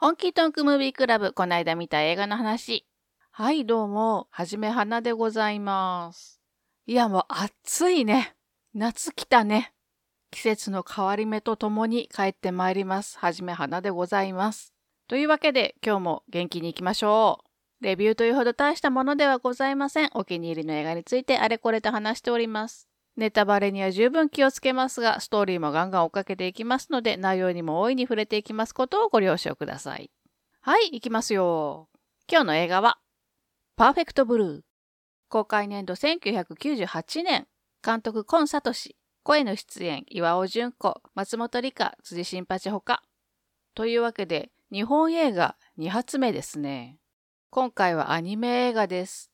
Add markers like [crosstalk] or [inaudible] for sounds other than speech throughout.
本気トンクムービークラブ、こないだ見た映画の話。はい、どうも、はじめはなでございます。いや、もう暑いね。夏来たね。季節の変わり目とともに帰ってまいります。はじめはなでございます。というわけで、今日も元気に行きましょう。レビューというほど大したものではございません。お気に入りの映画についてあれこれと話しております。ネタバレには十分気をつけますが、ストーリーもガンガン追っかけていきますので、内容にも大いに触れていきますことをご了承ください。はい、行きますよ。今日の映画は、パーフェクトブルー。公開年度1998年、監督コンサトシ、声の出演岩尾純子、松本里香、辻新八ほか。というわけで、日本映画2発目ですね。今回はアニメ映画です。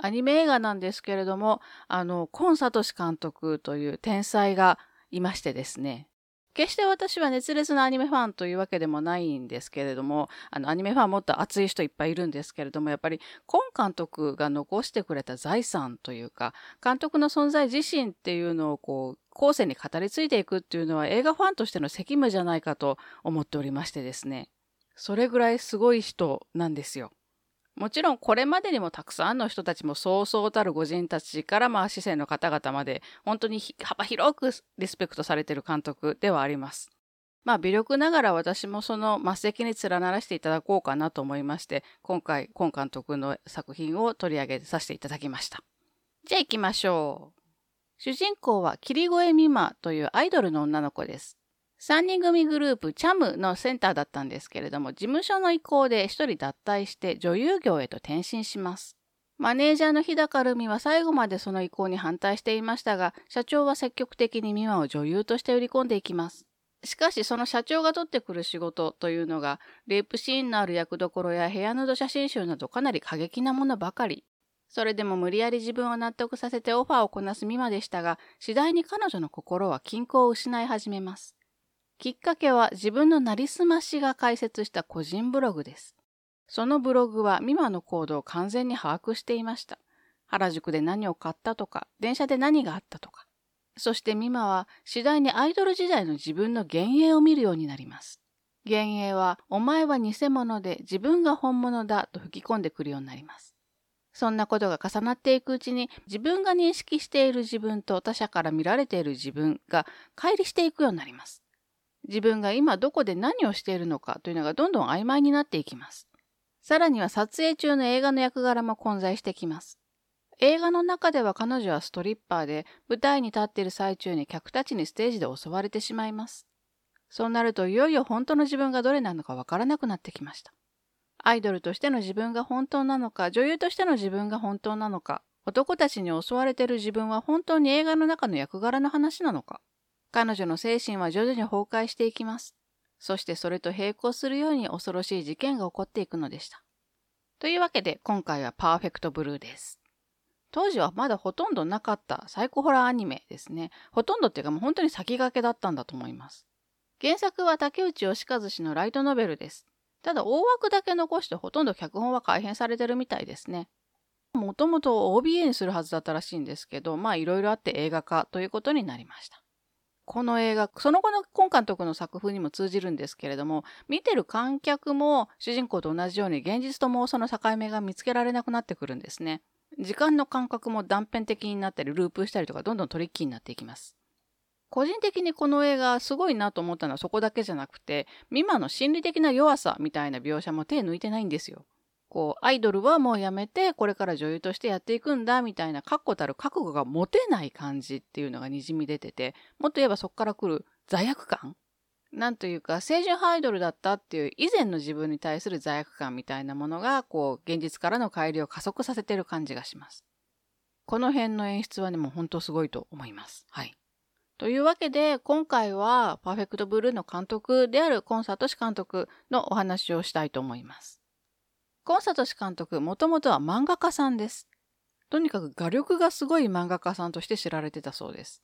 アニメ映画なんですけれども、あの、コンサトシ監督という天才がいましてですね。決して私は熱烈なアニメファンというわけでもないんですけれども、あの、アニメファンもっと熱い人いっぱいいるんですけれども、やっぱり、コン監督が残してくれた財産というか、監督の存在自身っていうのをこう、後世に語り継いでいくっていうのは映画ファンとしての責務じゃないかと思っておりましてですね。それぐらいすごい人なんですよ。もちろんこれまでにもたくさんの人たちもそうそうたる御人たちからまあ市政の方々まで本当に幅広くリスペクトされている監督ではあります。まあ微力ながら私もその末席に連ならせていただこうかなと思いまして今回今監督の作品を取り上げさせていただきました。じゃあ行きましょう。主人公は霧越美馬というアイドルの女の子です。3人組グループチャムのセンターだったんですけれども、事務所の意向で1人脱退して女優業へと転身します。マネージャーの日高るみは最後までその意向に反対していましたが、社長は積極的に美和を女優として売り込んでいきます。しかしその社長が取ってくる仕事というのが、レイプシーンのある役どころや部屋ヌード写真集などかなり過激なものばかり。それでも無理やり自分を納得させてオファーをこなす美和でしたが、次第に彼女の心は均衡を失い始めます。きっかけは自分のなりすましが開設した個人ブログです。そのブログは美馬の行動を完全に把握していました。原宿で何を買ったとか、電車で何があったとか。そして美馬は次第にアイドル時代の自分の幻影を見るようになります。幻影は、お前は偽物で自分が本物だと吹き込んでくるようになります。そんなことが重なっていくうちに自分が認識している自分と他者から見られている自分が乖離していくようになります。自分が今どこで何をしているのかというのがどんどん曖昧になっていきます。さらには撮影中の映画の役柄も混在してきます。映画の中では彼女はストリッパーで舞台に立っている最中に客たちにステージで襲われてしまいます。そうなるといよいよ本当の自分がどれなのかわからなくなってきました。アイドルとしての自分が本当なのか、女優としての自分が本当なのか、男たちに襲われている自分は本当に映画の中の役柄の話なのか、彼女の精神は徐々に崩壊していきます。そしてそれと並行するように恐ろしい事件が起こっていくのでした。というわけで今回はパーフェクトブルーです。当時はまだほとんどなかったサイコホラーアニメですね。ほとんどっていうかもう本当に先駆けだったんだと思います。原作は竹内義和氏のライトノベルです。ただ大枠だけ残してほとんど脚本は改編されてるみたいですね。もともと OBA にするはずだったらしいんですけど、まあいろいろあって映画化ということになりました。この映画、その後の今監督の作風にも通じるんですけれども、見てる観客も主人公と同じように現実と妄想の境目が見つけられなくなってくるんですね。時間の感覚も断片的になったり、ループしたりとか、どんどんトリッキーになっていきます。個人的にこの映画すごいなと思ったのはそこだけじゃなくて、ミマの心理的な弱さみたいな描写も手抜いてないんですよ。こう、アイドルはもうやめて、これから女優としてやっていくんだ、みたいな確固たる覚悟が持てない感じっていうのが滲み出てて、もっと言えばそこから来る罪悪感？なんというか、清純アイドルだったっていう以前の自分に対する罪悪感みたいなものが、こう、現実からの乖離を加速させてる感じがします。この辺の演出はね、もう本当すごいと思います。はい。というわけで、今回はパーフェクトブルーの監督であるコンサートシ監督のお話をしたいと思います。コンサトシ監督、もともとは漫画家さんです。とにかく画力がすごい漫画家さんとして知られてたそうです。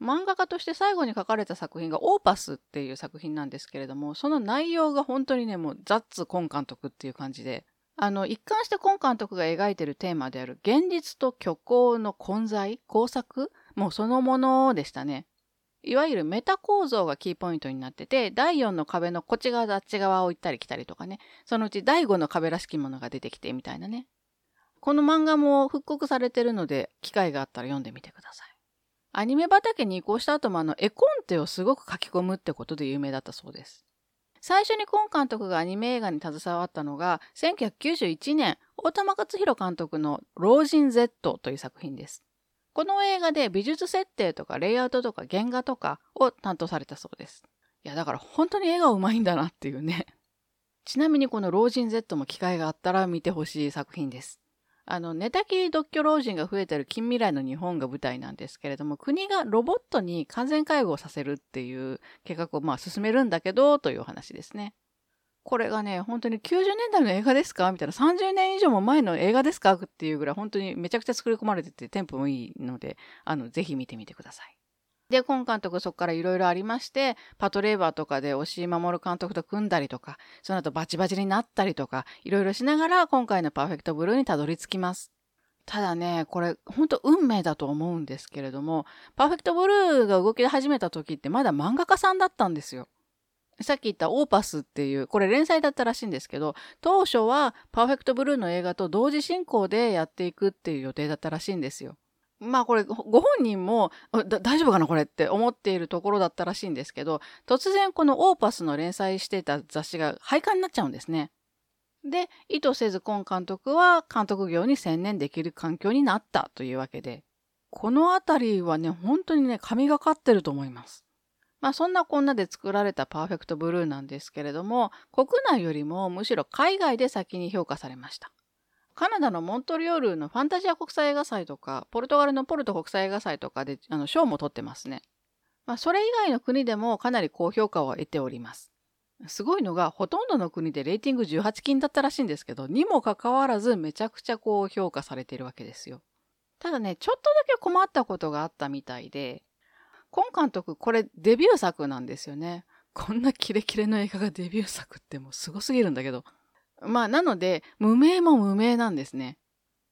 漫画家として最後に書かれた作品がオーパスっていう作品なんですけれども、その内容が本当にね、もうザッツコン監督っていう感じで、あの、一貫してコン監督が描いてるテーマである現実と虚構の混在、工作もうそのものでしたね。いわゆるメタ構造がキーポイントになってて、第4の壁のこっち側とあっち側を行ったり来たりとかね、そのうち第5の壁らしきものが出てきてみたいなね。この漫画も復刻されてるので、機会があったら読んでみてください。アニメ畑に移行した後もあの絵コンテをすごく書き込むってことで有名だったそうです。最初に今監督がアニメ映画に携わったのが1991年大玉勝弘監督の老人 Z という作品です。この映画で美術設定とかレイアウトとか原画とかを担当されたそうです。いや、だから本当に絵がうまいんだなっていうね。[laughs] ちなみにこの老人 Z も機会があったら見てほしい作品です。あの、寝たきり独居老人が増えてる近未来の日本が舞台なんですけれども、国がロボットに完全介護をさせるっていう計画をまあ進めるんだけど、というお話ですね。これがね、本当に90年代の映画ですか？みたいな、30年以上も前の映画ですか？っていうぐらい、本当にめちゃくちゃ作り込まれてて、テンポもいいので、あの、ぜひ見てみてください。で、今監督そこからいろいろありまして、パトレーバーとかで押井守監督と組んだりとか、その後バチバチになったりとか、いろいろしながら今回のパーフェクトブルーにたどり着きます。ただね、これ本当運命だと思うんですけれども、パーフェクトブルーが動き始めた時ってまだ漫画家さんだったんですよ。さっき言ったオーパスっていう、これ連載だったらしいんですけど、当初はパーフェクトブルーの映画と同時進行でやっていくっていう予定だったらしいんですよ。まあこれご本人も大丈夫かなこれって思っているところだったらしいんですけど、突然このオーパスの連載してた雑誌が廃刊になっちゃうんですね。で、意図せず今監督は監督業に専念できる環境になったというわけで、このあたりはね、本当にね、神がかってると思います。まあそんなこんなで作られたパーフェクトブルーなんですけれども、国内よりもむしろ海外で先に評価されました。カナダのモントリオールのファンタジア国際映画祭とか、ポルトガルのポルト国際映画祭とかであの賞も取ってますね。まあそれ以外の国でもかなり高評価を得ております。すごいのが、ほとんどの国でレーティング18金だったらしいんですけど、にもかかわらずめちゃくちゃ高評価されているわけですよ。ただね、ちょっとだけ困ったことがあったみたいで、今監督、これデビュー作なんですよね。こんなキレキレの映画がデビュー作ってもうすごすぎるんだけど。まあ、なので、無名も無名なんですね。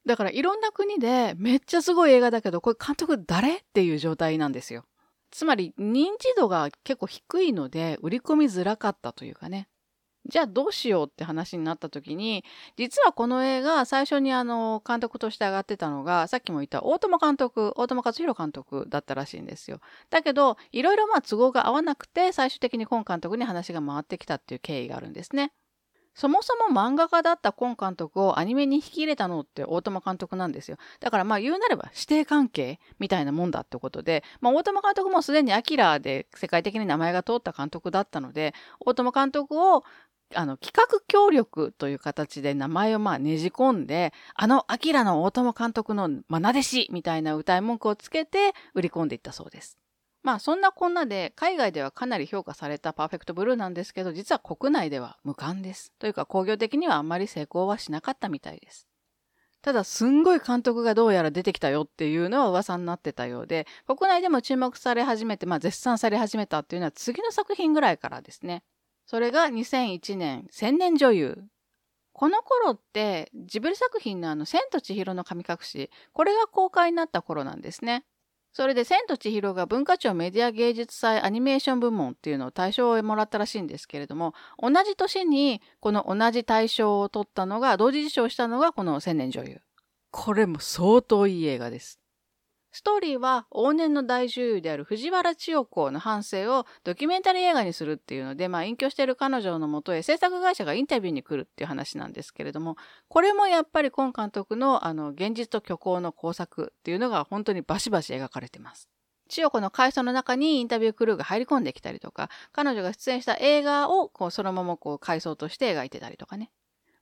だからいろんな国でめっちゃすごい映画だけど、これ監督誰っていう状態なんですよ。つまり認知度が結構低いので売り込みづらかったというかね。じゃあどうしようって話になった時に、実はこの映画、最初にあの、監督として上がってたのが、さっきも言った大友監督、大友克弘監督だったらしいんですよ。だけど、いろいろまあ都合が合わなくて、最終的に今監督に話が回ってきたっていう経緯があるんですね。そもそも漫画家だった今監督をアニメに引き入れたのって大友監督なんですよ。だからまあ言うなれば指定関係みたいなもんだってことで、まあ大友監督もすでにアキラで世界的に名前が通った監督だったので、大友監督をあの企画協力という形で名前をまあねじ込んで、あのアキラの大友監督のまな弟子みたいな歌い文句をつけて売り込んでいったそうです。まあそんなこんなで海外ではかなり評価されたパーフェクトブルーなんですけど実は国内では無冠です。というか工業的にはあんまり成功はしなかったみたいです。ただすんごい監督がどうやら出てきたよっていうのは噂になってたようで国内でも注目され始めて、まあ、絶賛され始めたっていうのは次の作品ぐらいからですね。それが2001年千年女優この頃ってジブリ作品のあの千と千尋の神隠しこれが公開になった頃なんですね。それで、千と千尋が文化庁メディア芸術祭アニメーション部門っていうのを大賞をもらったらしいんですけれども、同じ年にこの同じ大賞を取ったのが、同時受賞したのがこの千年女優。これも相当いい映画です。ストーリーは往年の大女優である藤原千代子の半生をドキュメンタリー映画にするっていうので、まあ隠居している彼女のもとへ制作会社がインタビューに来るっていう話なんですけれども、これもやっぱり今監督のあの現実と虚構の工作っていうのが本当にバシバシ描かれてます。千代子の回想の中にインタビュークルーが入り込んできたりとか、彼女が出演した映画をこうそのままこう回想として描いてたりとかね。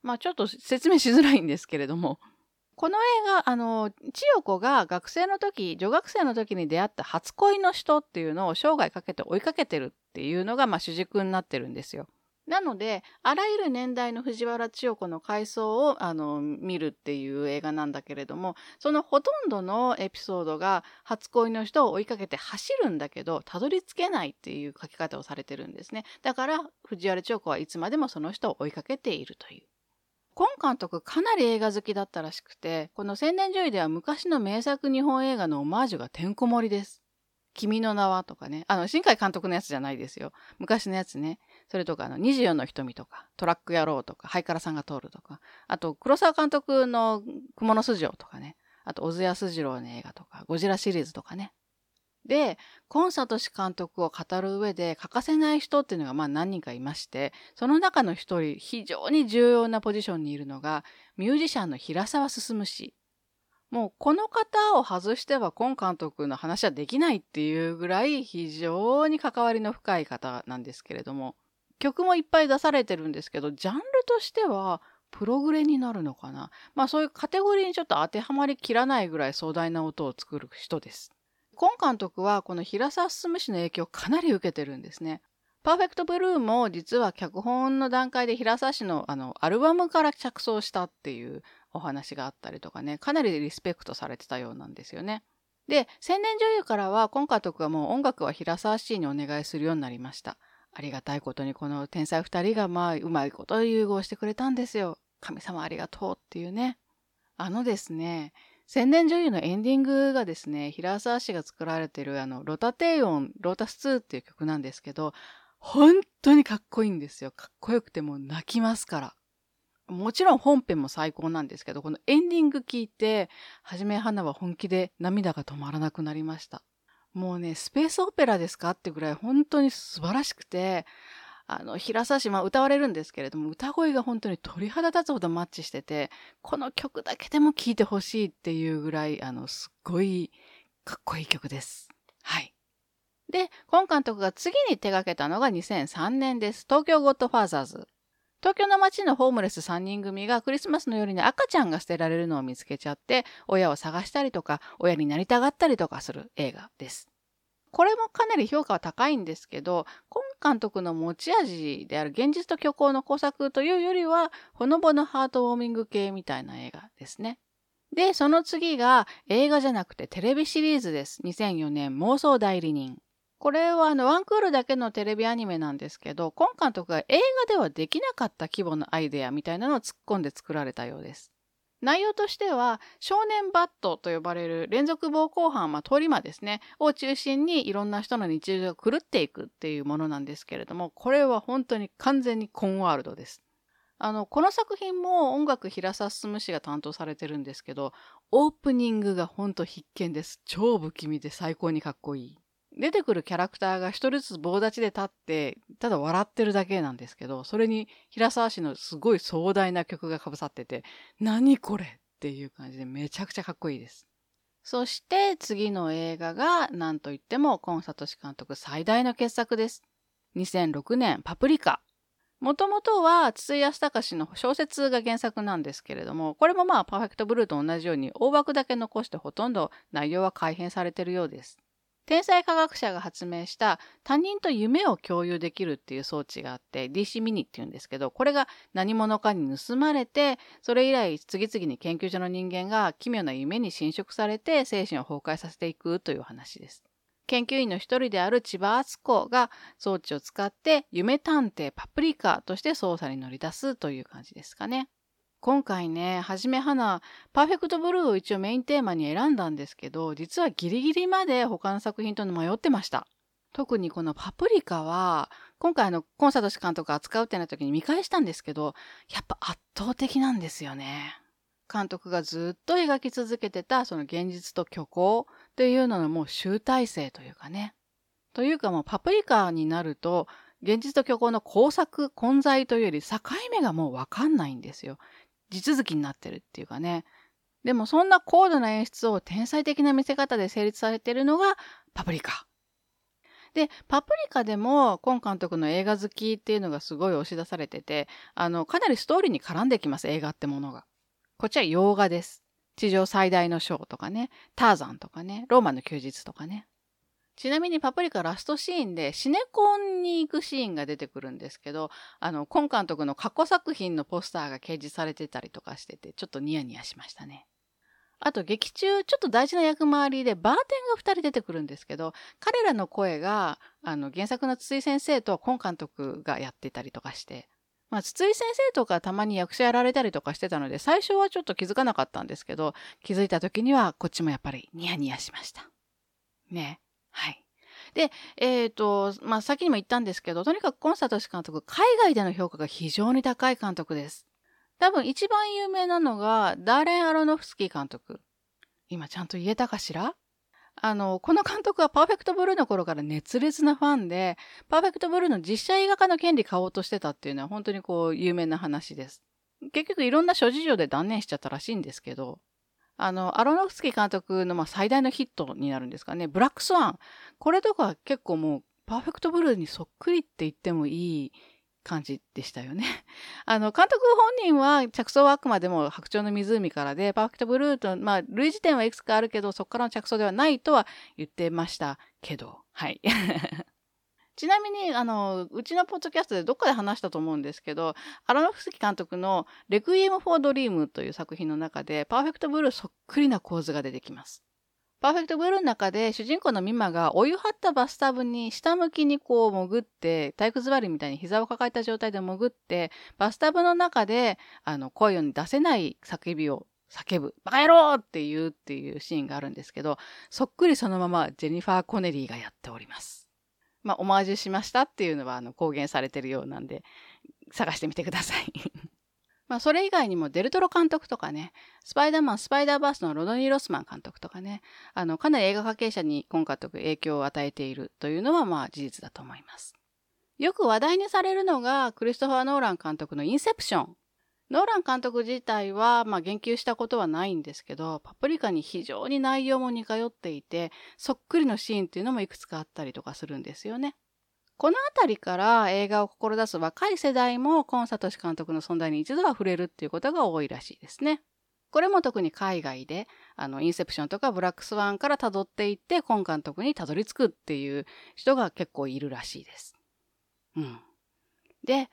まあちょっと説明しづらいんですけれども、この映画、あの、千代子が学生の時、女学生の時に出会った初恋の人っていうのを生涯かけて追いかけてるっていうのが、まあ、主軸になってるんですよ。なので、あらゆる年代の藤原千代子の回想をあの見るっていう映画なんだけれども、そのほとんどのエピソードが初恋の人を追いかけて走るんだけど、たどり着けないっていう書き方をされてるんですね。だから、藤原千代子はいつまでもその人を追いかけているという。今監督かなり映画好きだったらしくて、この千年女優では昔の名作日本映画のオマージュがてんこ盛りです。君の名はとかね。あの、新海監督のやつじゃないですよ。昔のやつね。それとか、あの、24の瞳とか、トラック野郎とか、ハイカラさんが通るとか、あと、黒沢監督の雲の巣城とかね。あと、小津安二郎の映画とか、ゴジラシリーズとかね。で、コンサート氏監督を語る上で欠かせない人っていうのがまあ何人かいまして、その中の一人、非常に重要なポジションにいるのが、ミュージシャンの平沢進氏。もうこの方を外してはコン監督の話はできないっていうぐらい非常に関わりの深い方なんですけれども、曲もいっぱい出されてるんですけど、ジャンルとしてはプログレになるのかな。まあそういうカテゴリーにちょっと当てはまりきらないぐらい壮大な音を作る人です。コン監督はこの平沢進氏の影響をかなり受けてるんですね。パーフェクトブルーも実は脚本の段階で平沢氏のあのアルバムから着想したっていうお話があったりとかね、かなりリスペクトされてたようなんですよね。で、千年女優からは、コン監督はもう音楽は平沢氏にお願いするようになりました。ありがたいことにこの天才二人がまあうまいこと融合してくれたんですよ。神様ありがとうっていうね。あのですね、千年女優のエンディングがですね、平沢氏が作られてるあの、ロタテイオン、ロータス2っていう曲なんですけど、本当にかっこいいんですよ。かっこよくてもう泣きますから。もちろん本編も最高なんですけど、このエンディング聞いて、はじめはなは本気で涙が止まらなくなりました。もうね、スペースオペラですかってぐらい本当に素晴らしくて、あの、平沢氏、まあ歌われるんですけれども、歌声が本当に鳥肌立つほどマッチしてて、この曲だけでも聴いてほしいっていうぐらい、あの、すっごいかっこいい曲です。はい。で、今監督が次に手掛けたのが2003年です。東京ゴッドファーザーズ。東京の街のホームレス3人組がクリスマスの夜に赤ちゃんが捨てられるのを見つけちゃって、親を探したりとか、親になりたがったりとかする映画です。これもかなり評価は高いんですけど、今監督の持ち味である現実と虚構の工作というよりは、ほのぼのハートウォーミング系みたいな映画ですね。で、その次が映画じゃなくてテレビシリーズです。2004年妄想代理人。これはあのワンクールだけのテレビアニメなんですけど、今監督が映画ではできなかった規模のアイデアみたいなのを突っ込んで作られたようです。内容としては、少年バットと呼ばれる連続暴行犯、まあ、通り魔ですね、を中心にいろんな人の日常が狂っていくっていうものなんですけれども、これは本当に完全にコンワールドです。あの、この作品も音楽平沢進氏が担当されてるんですけど、オープニングが本当必見です。超不気味で最高にかっこいい。出てくるキャラクターが一人ずつ棒立ちで立って、ただ笑ってるだけなんですけど、それに平沢氏のすごい壮大な曲がかぶさってて、何これっていう感じでめちゃくちゃかっこいいです。そして次の映画が何と言ってもコンサトシ監督最大の傑作です。2006年パプリカ。もともとは筒井康隆の小説が原作なんですけれども、これもまあパーフェクトブルーと同じように大枠だけ残してほとんど内容は改変されてるようです。天才科学者が発明した他人と夢を共有できるっていう装置があって DC ミニっていうんですけどこれが何者かに盗まれてそれ以来次々に研究所の人間が奇妙な夢に侵食されて精神を崩壊させていくという話です。研究員の一人である千葉敦子が装置を使って夢探偵パプリカとして捜査に乗り出すという感じですかね。今回ね、はじめはな、パーフェクトブルーを一応メインテーマに選んだんですけど、実はギリギリまで他の作品との迷ってました。特にこのパプリカは、今回のコンサートシ監督が扱うってなった時に見返したんですけど、やっぱ圧倒的なんですよね。監督がずっと描き続けてたその現実と虚構っていうののもう集大成というかね。というかもうパプリカになると、現実と虚構の工作、混在というより境目がもうわかんないんですよ。地続きになってるっていうかね。でもそんな高度な演出を天才的な見せ方で成立されているのがパプリカ。で、パプリカでも、コン監督の映画好きっていうのがすごい押し出されてて、あの、かなりストーリーに絡んできます、映画ってものが。こっちは洋画です。地上最大のショーとかね、ターザンとかね、ローマの休日とかね。ちなみにパプリカラストシーンでシネコンに行くシーンが出てくるんですけど、あの、コン監督の過去作品のポスターが掲示されてたりとかしてて、ちょっとニヤニヤしましたね。あと劇中、ちょっと大事な役回りでバーテンが2人出てくるんですけど、彼らの声が、あの、原作の筒井先生とコン監督がやってたりとかして、まあ、筒井先生とかたまに役者やられたりとかしてたので、最初はちょっと気づかなかったんですけど、気づいた時にはこっちもやっぱりニヤニヤしました。ね。はい。で、えっ、ー、と、まあ、先にも言ったんですけど、とにかくコンサートシ監督、海外での評価が非常に高い監督です。多分一番有名なのが、ダーレン・アロノフスキー監督。今ちゃんと言えたかしら？あの、この監督はパーフェクトブルーの頃から熱烈なファンで、パーフェクトブルーの実写映画化の権利買おうとしてたっていうのは本当にこう有名な話です。結局いろんな諸事情で断念しちゃったらしいんですけど、あの、アロノフスキー監督のまあ最大のヒットになるんですかね。ブラックスワン。これとか結構もうパーフェクトブルーにそっくりって言ってもいい感じでしたよね。[laughs] あの、監督本人は着想はあくまでも白鳥の湖からで、パーフェクトブルーと、まあ、類似点はいくつかあるけど、そこからの着想ではないとは言ってましたけど、はい。ちなみに、あの、うちのポッドキャストでどっかで話したと思うんですけど、アラノフスキ監督のレクイエム・フォー・ドリームという作品の中で、パーフェクトブルーそっくりな構図が出てきます。パーフェクトブルーの中で主人公のミマがお湯張ったバスタブに下向きにこう潜って体育座りみたいに膝を抱えた状態で潜ってバスタブの中であの声に出せない叫びを叫ぶ。バカ野郎って言うっていうシーンがあるんですけど、そっくりそのままジェニファー・コネリーがやっております。まあ、オマージュしましたっていうのはあの公言されてるようなんで、探してみてください [laughs] まあ、それ以外にもデルトロ監督とかね、スパイダーマン、スパイダーバースのロドニー・ロスマン監督とかね、あの、かなり映画関係者に今監督影響を与えているというのはまあ事実だと思います。よく話題にされるのがクリストファー・ノーラン監督のインセプション。ノーラン監督自体は、まあ、言及したことはないんですけど、パプリカに非常に内容も似通っていて、そっくりのシーンっていうのもいくつかあったりとかするんですよね。この辺りから映画を志す若い世代もコンサトシ監督の存在に一度は触れるっていうことが多いらしいですね。これも特に海外で、あの、インセプションとかブラックスワンから辿っていって、コン監督に辿り着くっていう人が結構いるらしいです。うん。で、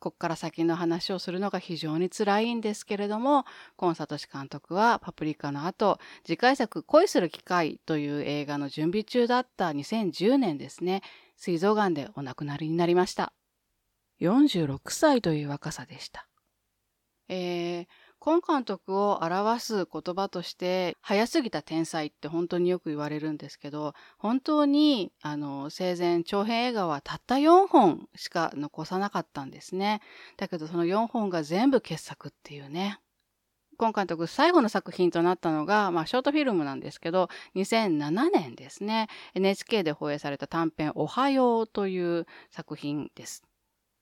ここから先の話をするのが非常に辛いんですけれども、コンサトシ監督はパプリカの後、次回作恋する機会という映画の準備中だった2010年ですね、膵臓癌でお亡くなりになりました。46歳という若さでした。えー、今監督を表す言葉として、早すぎた天才って本当によく言われるんですけど、本当に、あの、生前長編映画はたった4本しか残さなかったんですね。だけどその4本が全部傑作っていうね。今監督最後の作品となったのが、まあ、ショートフィルムなんですけど、2007年ですね、NHK で放映された短編おはようという作品です。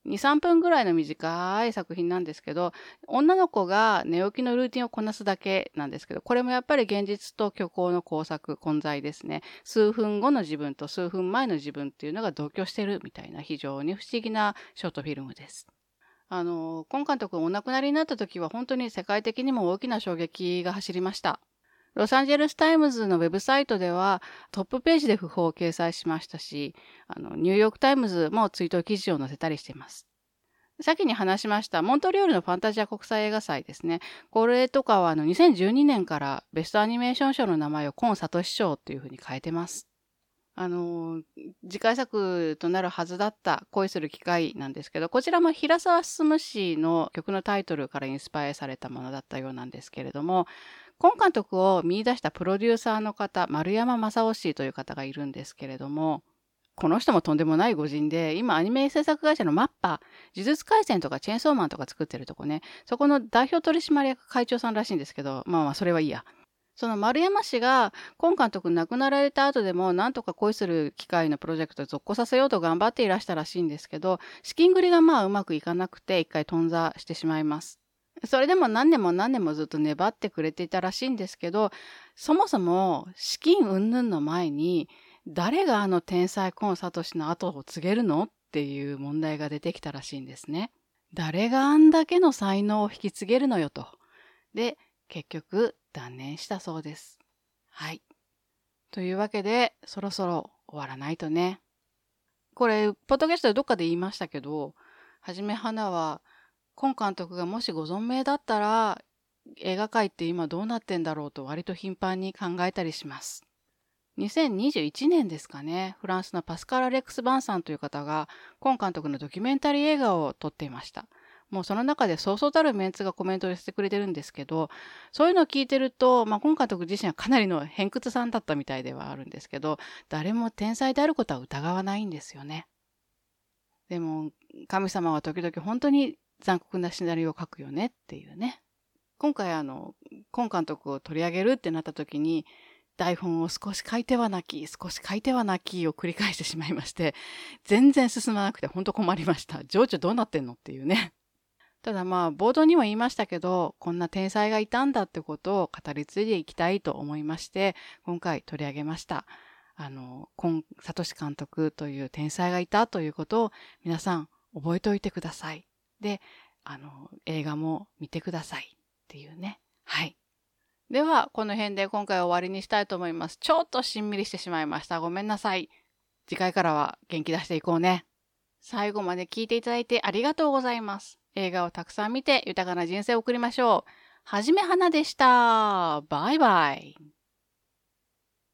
2、3分ぐらいの短い作品なんですけど、女の子が寝起きのルーティンをこなすだけなんですけど、これもやっぱり現実と虚構の工作、混在ですね。数分後の自分と数分前の自分っていうのが同居してるみたいな非常に不思議なショートフィルムです。あの、今監督お亡くなりになった時は本当に世界的にも大きな衝撃が走りました。ロサンゼルスタイムズのウェブサイトではトップページで訃報を掲載しましたし、あの、ニューヨークタイムズも追悼記事を載せたりしています。先に話しましたモントリオールのファンタジア国際映画祭ですね。これとかはあの2012年からベストアニメーション賞の名前をコンサトシ賞というふうに変えてます。あの、次回作となるはずだった恋する機会なんですけど、こちらも平沢進氏の曲のタイトルからインスパイアされたものだったようなんですけれども、今監督を見出したプロデューサーの方、丸山正夫氏という方がいるんですけれども、この人もとんでもない御人で、今アニメ制作会社のマッパ、呪術廻戦とかチェーンソーマンとか作ってるとこね、そこの代表取締役会長さんらしいんですけど、まあまあそれはいいや。その丸山氏が今監督亡くなられた後でもなんとか恋する機会のプロジェクトを続行させようと頑張っていらしたらしいんですけど、資金繰りがまあうまくいかなくて一回頓挫してしまいます。それでも何年も何年もずっと粘ってくれていたらしいんですけど、そもそも資金云々の前に、誰があの天才コンサトシの後を告げるのっていう問題が出てきたらしいんですね。誰があんだけの才能を引き継げるのよと。で、結局断念したそうです。はい。というわけで、そろそろ終わらないとね。これ、ポッドキャストでどっかで言いましたけど、はじめ花は、今監督がもしご存命だったら、映画界って今どうなってんだろうと割と頻繁に考えたりします。2021年ですかね、フランスのパスカル・アレックス・バンさんという方が、今監督のドキュメンタリー映画を撮っていました。もうその中でそうそうたるメンツがコメントをしてくれてるんですけど、そういうのを聞いてると、まあ、今監督自身はかなりの偏屈さんだったみたいではあるんですけど、誰も天才であることは疑わないんですよね。でも、神様は時々本当に残酷なシナリオを書くよねっていうね。今回あの、今監督を取り上げるってなった時に、台本を少し書いては泣き、少し書いては泣きを繰り返してしまいまして、全然進まなくて本当困りました。情緒どうなってんのっていうね。ただまあ、冒頭にも言いましたけど、こんな天才がいたんだってことを語り継いでいきたいと思いまして、今回取り上げました。あの、今、サトシ監督という天才がいたということを皆さん覚えておいてください。で、あの、映画も見てくださいっていうね。はい。では、この辺で今回は終わりにしたいと思います。ちょっとしんみりしてしまいました。ごめんなさい。次回からは元気出していこうね。最後まで聞いていただいてありがとうございます。映画をたくさん見て豊かな人生を送りましょう。はじめはなでした。バイバイ。